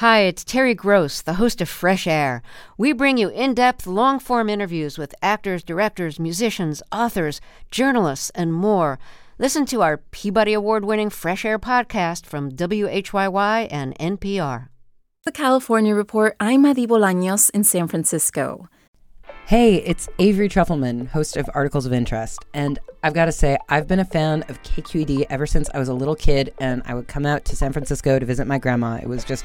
Hi, it's Terry Gross, the host of Fresh Air. We bring you in depth, long form interviews with actors, directors, musicians, authors, journalists, and more. Listen to our Peabody Award winning Fresh Air podcast from WHYY and NPR. The California Report. I'm Madi Bolaños in San Francisco. Hey, it's Avery Trufelman, host of Articles of Interest. And I've got to say, I've been a fan of KQED ever since I was a little kid and I would come out to San Francisco to visit my grandma. It was just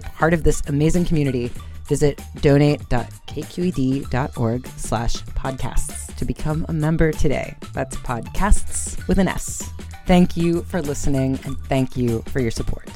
part of this amazing community, visit donate.kqed.org slash podcasts to become a member today. That's podcasts with an S. Thank you for listening and thank you for your support.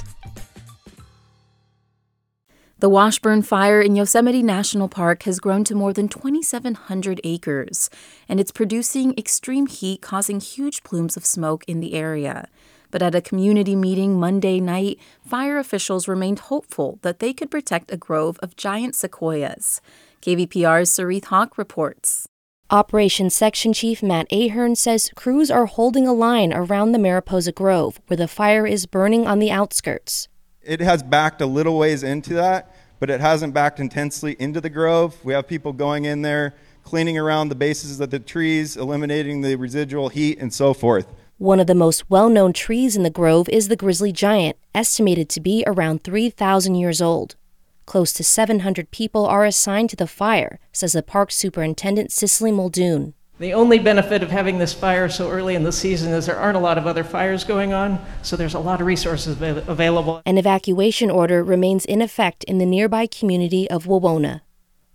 The Washburn Fire in Yosemite National Park has grown to more than 2,700 acres, and it's producing extreme heat, causing huge plumes of smoke in the area. But at a community meeting Monday night, fire officials remained hopeful that they could protect a grove of giant sequoias. KVPR's Soreath Hok reports. Operations Section Chief Matt Ahern says crews are holding a line around the Mariposa Grove, where the fire is burning on the outskirts it has backed a little ways into that, but it hasn't backed intensely into the grove. We have people going in there, cleaning around the bases of the trees, eliminating the residual heat, and so forth. One of the most well known trees in the grove is the grizzly giant, estimated to be around 3,000 years old. Close to 700 people are assigned to the fire, says the park superintendent Cicely Muldoon. The only benefit of having this fire so early in the season is there aren't a lot of other fires going on, so there's a lot of resources available. An evacuation order remains in effect in the nearby community of Wawona.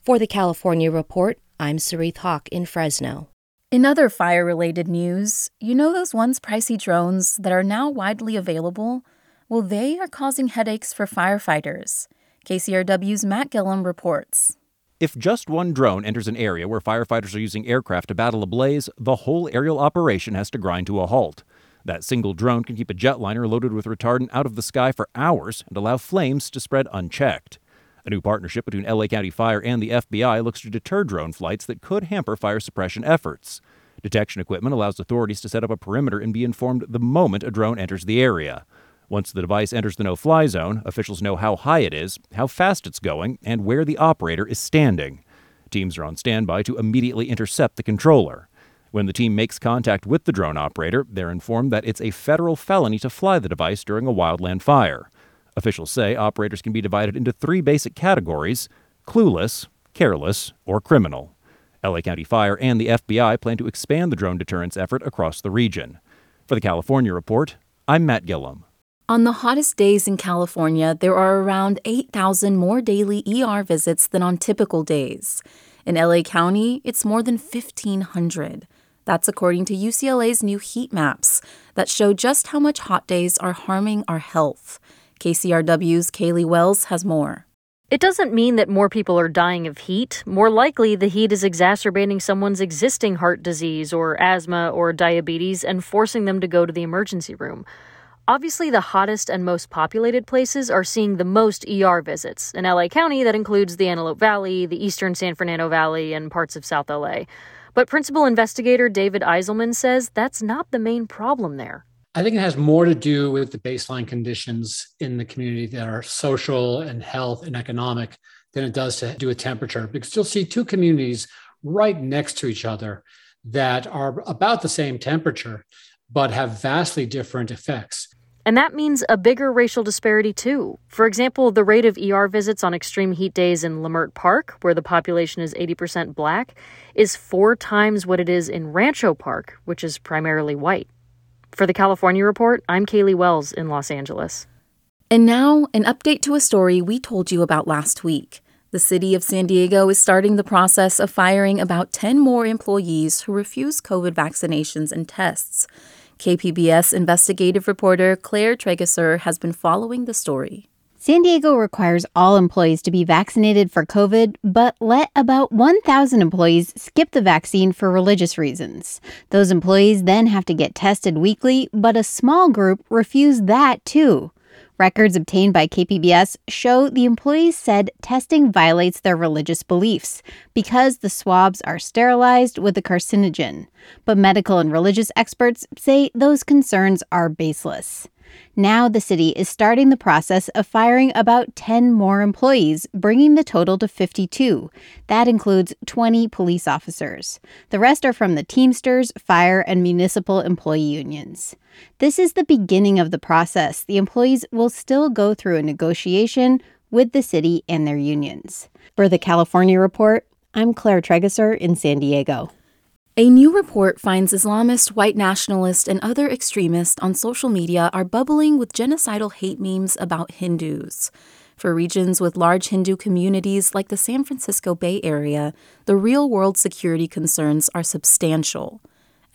For the California Report, I'm Soreath Hok in Fresno. In other fire related news, you know those once pricey drones that are now widely available? Well, they are causing headaches for firefighters. KCRW's Matt Guilhem reports. If just one drone enters an area where firefighters are using aircraft to battle a blaze, the whole aerial operation has to grind to a halt. That single drone can keep a jetliner loaded with retardant out of the sky for hours and allow flames to spread unchecked. A new partnership between LA County Fire and the FBI looks to deter drone flights that could hamper fire suppression efforts. Detection equipment allows authorities to set up a perimeter and be informed the moment a drone enters the area. Once the device enters the no fly zone, officials know how high it is, how fast it's going, and where the operator is standing. Teams are on standby to immediately intercept the controller. When the team makes contact with the drone operator, they're informed that it's a federal felony to fly the device during a wildland fire. Officials say operators can be divided into three basic categories clueless, careless, or criminal. LA County Fire and the FBI plan to expand the drone deterrence effort across the region. For the California Report, I'm Matt Guilhem. On the hottest days in California, there are around 8,000 more daily ER visits than on typical days. In LA County, it's more than 1,500. That's according to UCLA's new heat maps that show just how much hot days are harming our health. KCRW's Caleigh Wells has more. It doesn't mean that more people are dying of heat. More likely, the heat is exacerbating someone's existing heart disease or asthma or diabetes and forcing them to go to the emergency room. Obviously, the hottest and most populated places are seeing the most ER visits. In LA County, that includes the Antelope Valley, the eastern San Fernando Valley, and parts of South LA. But principal investigator David Eisenman says that's not the main problem there. I think it has more to do with the baseline conditions in the community that are social and health and economic than it does to do with temperature. Because you'll see two communities right next to each other that are about the same temperature, but have vastly different effects. And that means a bigger racial disparity, too. For example, the rate of ER visits on extreme heat days in Leimert Park, where the population is 80% black, is four times what it is in Rancho Park, which is primarily white. For the California Report, I'm Caleigh Wells in Los Angeles. And now, an update to a story we told you about last week. The city of San Diego is starting the process of firing about 10 more employees who refuse COVID vaccinations and tests. KPBS investigative reporter Claire Trageser has been following the story. San Diego requires all employees to be vaccinated for COVID, but let about 1,000 employees skip the vaccine for religious reasons. Those employees then have to get tested weekly, but a small group refuse that too. Records obtained by KPBS show the employees said testing violates their religious beliefs because the swabs are sterilized with a carcinogen. But medical and religious experts say those concerns are baseless. Now the city is starting the process of firing about 10 more employees, bringing the total to 52. That includes 20 police officers. The rest are from the Teamsters, fire, and municipal employee unions. This is the beginning of the process. The employees will still go through a negotiation with the city and their unions. For the California Report, I'm Claire Trageser in San Diego. A new report finds Islamist, white nationalists, and other extremists on social media are bubbling with genocidal hate memes about Hindus. For regions with large Hindu communities like the San Francisco Bay Area, the real world security concerns are substantial.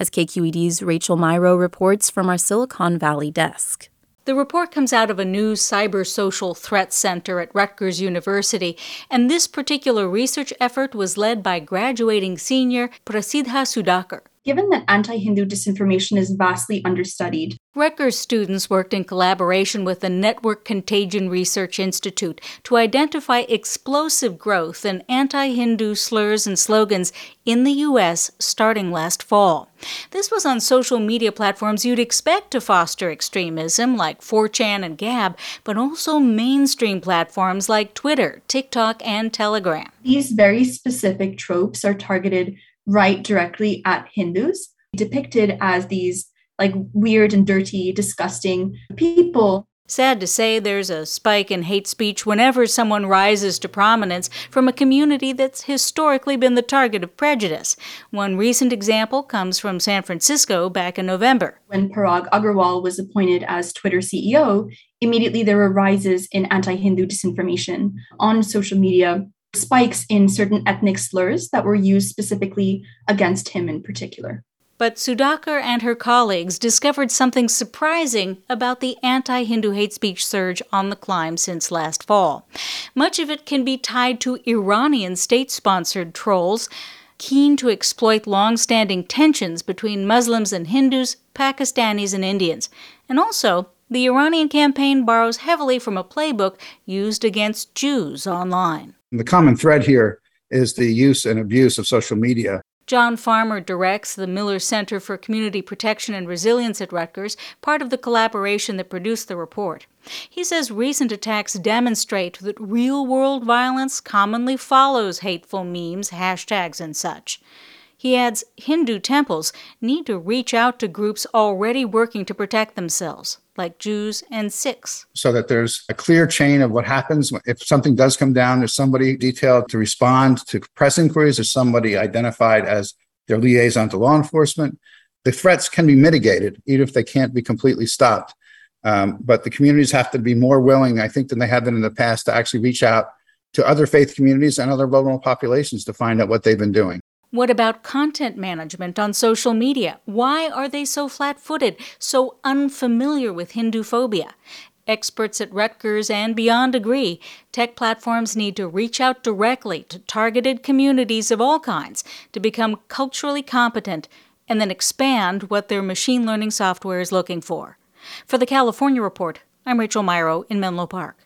As KQED's Rachel Myrow reports from our Silicon Valley desk. The report comes out of a new cyber social threat center at Rutgers University, and this particular research effort was led by graduating senior Prasidha Sudhakar. Given that anti Hindu disinformation is vastly understudied, Rutgers students worked in collaboration with the Network Contagion Research Institute to identify explosive growth in anti Hindu slurs and slogans in the U.S. starting last fall. This was on social media platforms you'd expect to foster extremism, like 4chan and Gab, but also mainstream platforms like Twitter, TikTok, and Telegram. These very specific tropes are targeted right directly at Hindus, depicted as these like weird and dirty, disgusting people. Sad to say, there's a spike in hate speech whenever someone rises to prominence from a community that's historically been the target of prejudice. One recent example comes from San Francisco back in November. When Parag Agrawal was appointed as Twitter CEO, immediately there were rises in anti Hindu disinformation on social media spikes in certain ethnic slurs that were used specifically against him in particular. But Sudhakar and her colleagues discovered something surprising about the anti Hindu hate speech surge on the climb since last fall. Much of it can be tied to Iranian state sponsored trolls keen to exploit long standing tensions between Muslims and Hindus, Pakistanis and Indians, and also the Iranian campaign borrows heavily from a playbook used against Jews online. The common thread here is the use and abuse of social media. John Farmer directs the Miller Center for Community Protection and Resilience at Rutgers, part of the collaboration that produced the report. He says recent attacks demonstrate that real world violence commonly follows hateful memes, hashtags, and such. He adds Hindu temples need to reach out to groups already working to protect themselves, like Jews and Sikhs. So that there's a clear chain of what happens if something does come down. There's somebody detailed to respond to press inquiries. There's somebody identified as their liaison to law enforcement. The threats can be mitigated, even if they can't be completely stopped. Um, but the communities have to be more willing, I think, than they have been in the past to actually reach out to other faith communities and other vulnerable populations to find out what they've been doing. What about content management on social media? Why are they so flat footed, so unfamiliar with Hindu phobia? Experts at Rutgers and beyond agree tech platforms need to reach out directly to targeted communities of all kinds to become culturally competent and then expand what their machine learning software is looking for. For the California Report, I'm Rachel Myrow in Menlo Park.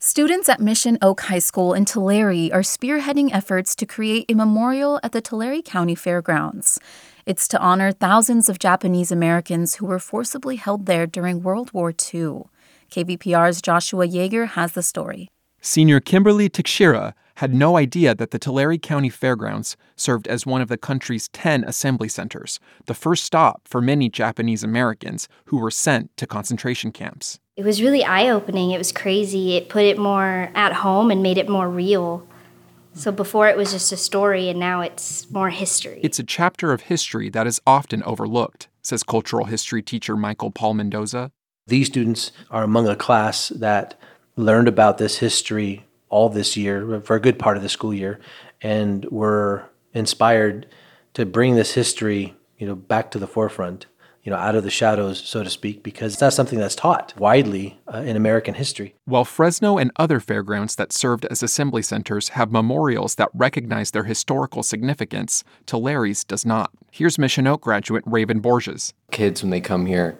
Students at Mission Oak High School in Tulare are spearheading efforts to create a memorial at the Tulare County Fairgrounds. It's to honor thousands of Japanese Americans who were forcibly held there during World War II. KVPR's Joshua Yeager has the story. Senior Kimberly Teixeira had no idea that the Tulare County Fairgrounds served as one of the country's 10 assembly centers, the first stop for many Japanese Americans who were sent to concentration camps. It was really eye opening. It was crazy. It put it more at home and made it more real. So before it was just a story, and now it's more history. It's a chapter of history that is often overlooked, says cultural history teacher Michael Paul Mendoza. These students are among a class that learned about this history all this year, for a good part of the school year, and were inspired to bring this history, you know, back to the forefront you know, out of the shadows, so to speak, because it's not something that's taught widely uh, in American history. While Fresno and other fairgrounds that served as assembly centers have memorials that recognize their historical significance, Tulare's does not. Here's Mission Oak graduate Raven Borges. Kids, when they come here,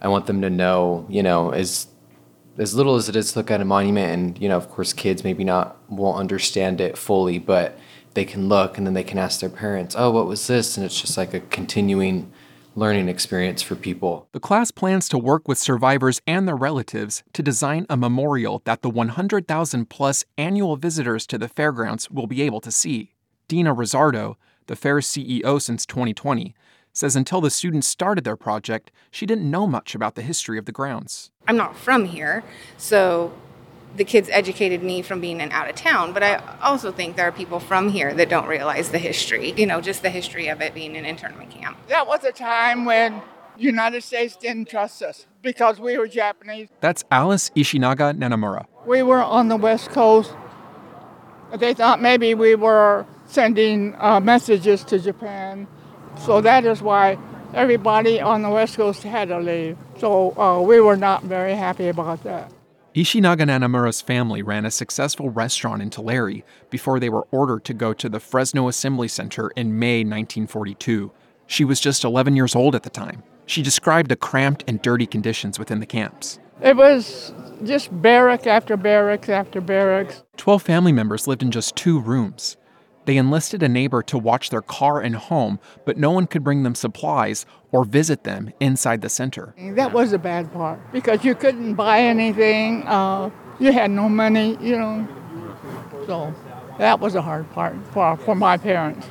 I want them to know, you know, as as little as it is to look at a monument, and you know, of course, kids maybe not won't understand it fully, but they can look and then they can ask their parents, "Oh, what was this?" And it's just like a continuing learning experience for people. The class plans to work with survivors and their relatives to design a memorial that the 100,000 plus annual visitors to the fairgrounds will be able to see. Dina Rosardo, the fair's CEO since 2020, says until the students started their project, she didn't know much about the history of the grounds. I'm not from here, so the kids educated me from being an out of town, but I also think there are people from here that don't realize the history, you know, just the history of it being an internment camp. That was a time when the United States didn't trust us because we were Japanese. That's Alice Ishinaga Nanamura. We were on the West Coast. They thought maybe we were sending uh, messages to Japan. So that is why everybody on the West Coast had to leave. So uh, we were not very happy about that. Ishinaga Nanamura's family ran a successful restaurant in Tulare before they were ordered to go to the Fresno Assembly Center in May 1942. She was just 11 years old at the time. She described the cramped and dirty conditions within the camps. It was just barrack after barracks after barracks. Twelve family members lived in just two rooms. They enlisted a neighbor to watch their car and home, but no one could bring them supplies or visit them inside the center. That was the bad part because you couldn't buy anything. Uh, you had no money, you know. So that was a hard part for, for my parents.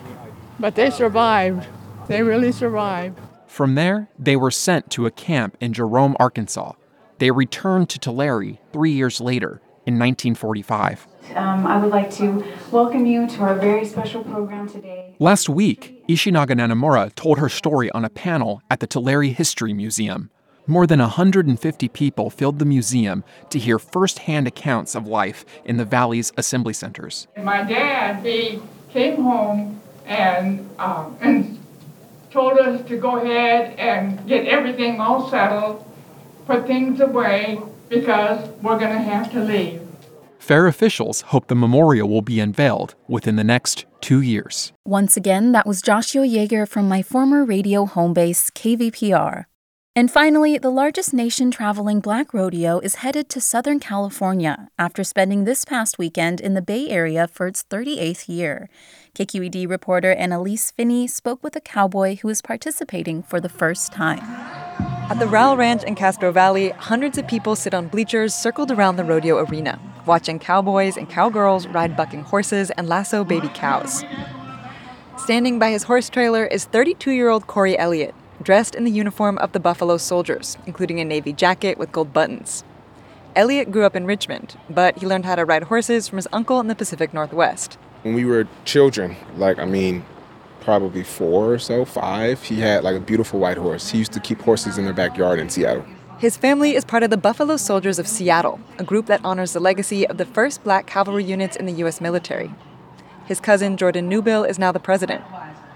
But they survived. They really survived. From there, they were sent to a camp in Jerome, Arkansas. They returned to Tulare three years later in 1945. Um, I would like to welcome you to our very special program today. Last week, Ishinaga Nanamura told her story on a panel at the Tulare History Museum. More than 150 people filled the museum to hear firsthand accounts of life in the Valley's assembly centers. My dad, he came home and, um, and told us to go ahead and get everything all settled, put things away, because we're going to have to leave. Fair officials hope the memorial will be unveiled within the next two years. Once again, that was Joshua Yeager from my former radio home base, KVPR. And finally, the largest nation traveling black rodeo is headed to Southern California after spending this past weekend in the Bay Area for its 38th year. KQED reporter Annelise Finney spoke with a cowboy who is participating for the first time. At the Rowell Ranch in Castro Valley, hundreds of people sit on bleachers circled around the rodeo arena, watching cowboys and cowgirls ride bucking horses and lasso baby cows. Standing by his horse trailer is 32 year old Corey Elliott, dressed in the uniform of the Buffalo Soldiers, including a navy jacket with gold buttons. Elliott grew up in Richmond, but he learned how to ride horses from his uncle in the Pacific Northwest. When we were children, like, I mean, probably four or so, five, he had like a beautiful white horse. He used to keep horses in their backyard in Seattle. His family is part of the Buffalo Soldiers of Seattle, a group that honors the legacy of the first black cavalry units in the U.S. military. His cousin, Jordan Newbill, is now the president.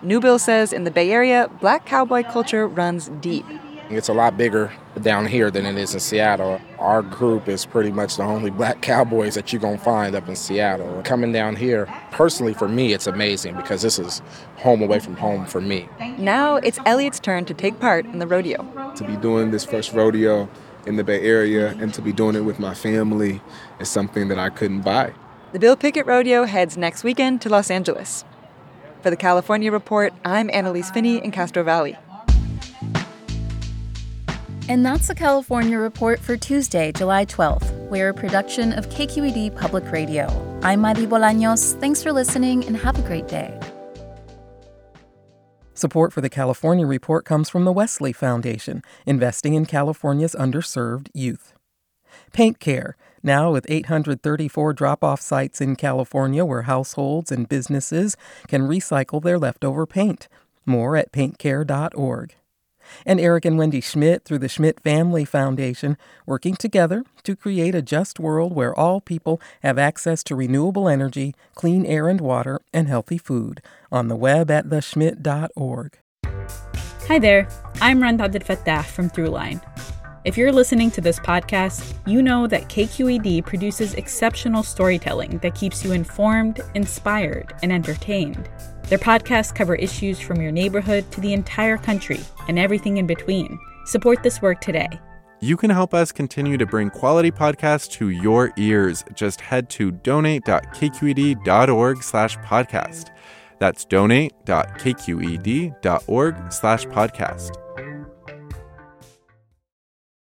Newbill says in the Bay Area, black cowboy culture runs deep. It's a lot bigger down here than it is in Seattle. Our group is pretty much the only black cowboys that you're going to find up in Seattle. Coming down here, personally for me, it's amazing because this is home away from home for me. Now it's Elliott's turn to take part in the rodeo. To be doing this first rodeo in the Bay Area and to be doing it with my family is something that I couldn't buy. The Bill Pickett Rodeo heads next weekend to Los Angeles. For the California Report, I'm Annelise Finney in Castro Valley. And that's the California Report for Tuesday, July 12th. We're a production of KQED Public Radio. I'm Madi Bolaños. Thanks for listening and have a great day. Support for the California Report comes from the Wesley Foundation, investing in California's underserved youth. Paint Care, now with 834 drop off sites in California where households and businesses can recycle their leftover paint. More at paintcare.org. And Eric and Wendy Schmidt through the Schmidt Family Foundation, working together to create a just world where all people have access to renewable energy, clean air and water, and healthy food. On the web at theschmidt.org. Hi there, I'm Rund Abdelfatah from Throughline. If you're listening to this podcast, you know that KQED produces exceptional storytelling that keeps you informed, inspired, and entertained. Their podcasts cover issues from your neighborhood to the entire country and everything in between. Support this work today. You can help us continue to bring quality podcasts to your ears. Just head to donate.kqed.org slash podcast. That's donate.kqed.org slash podcast.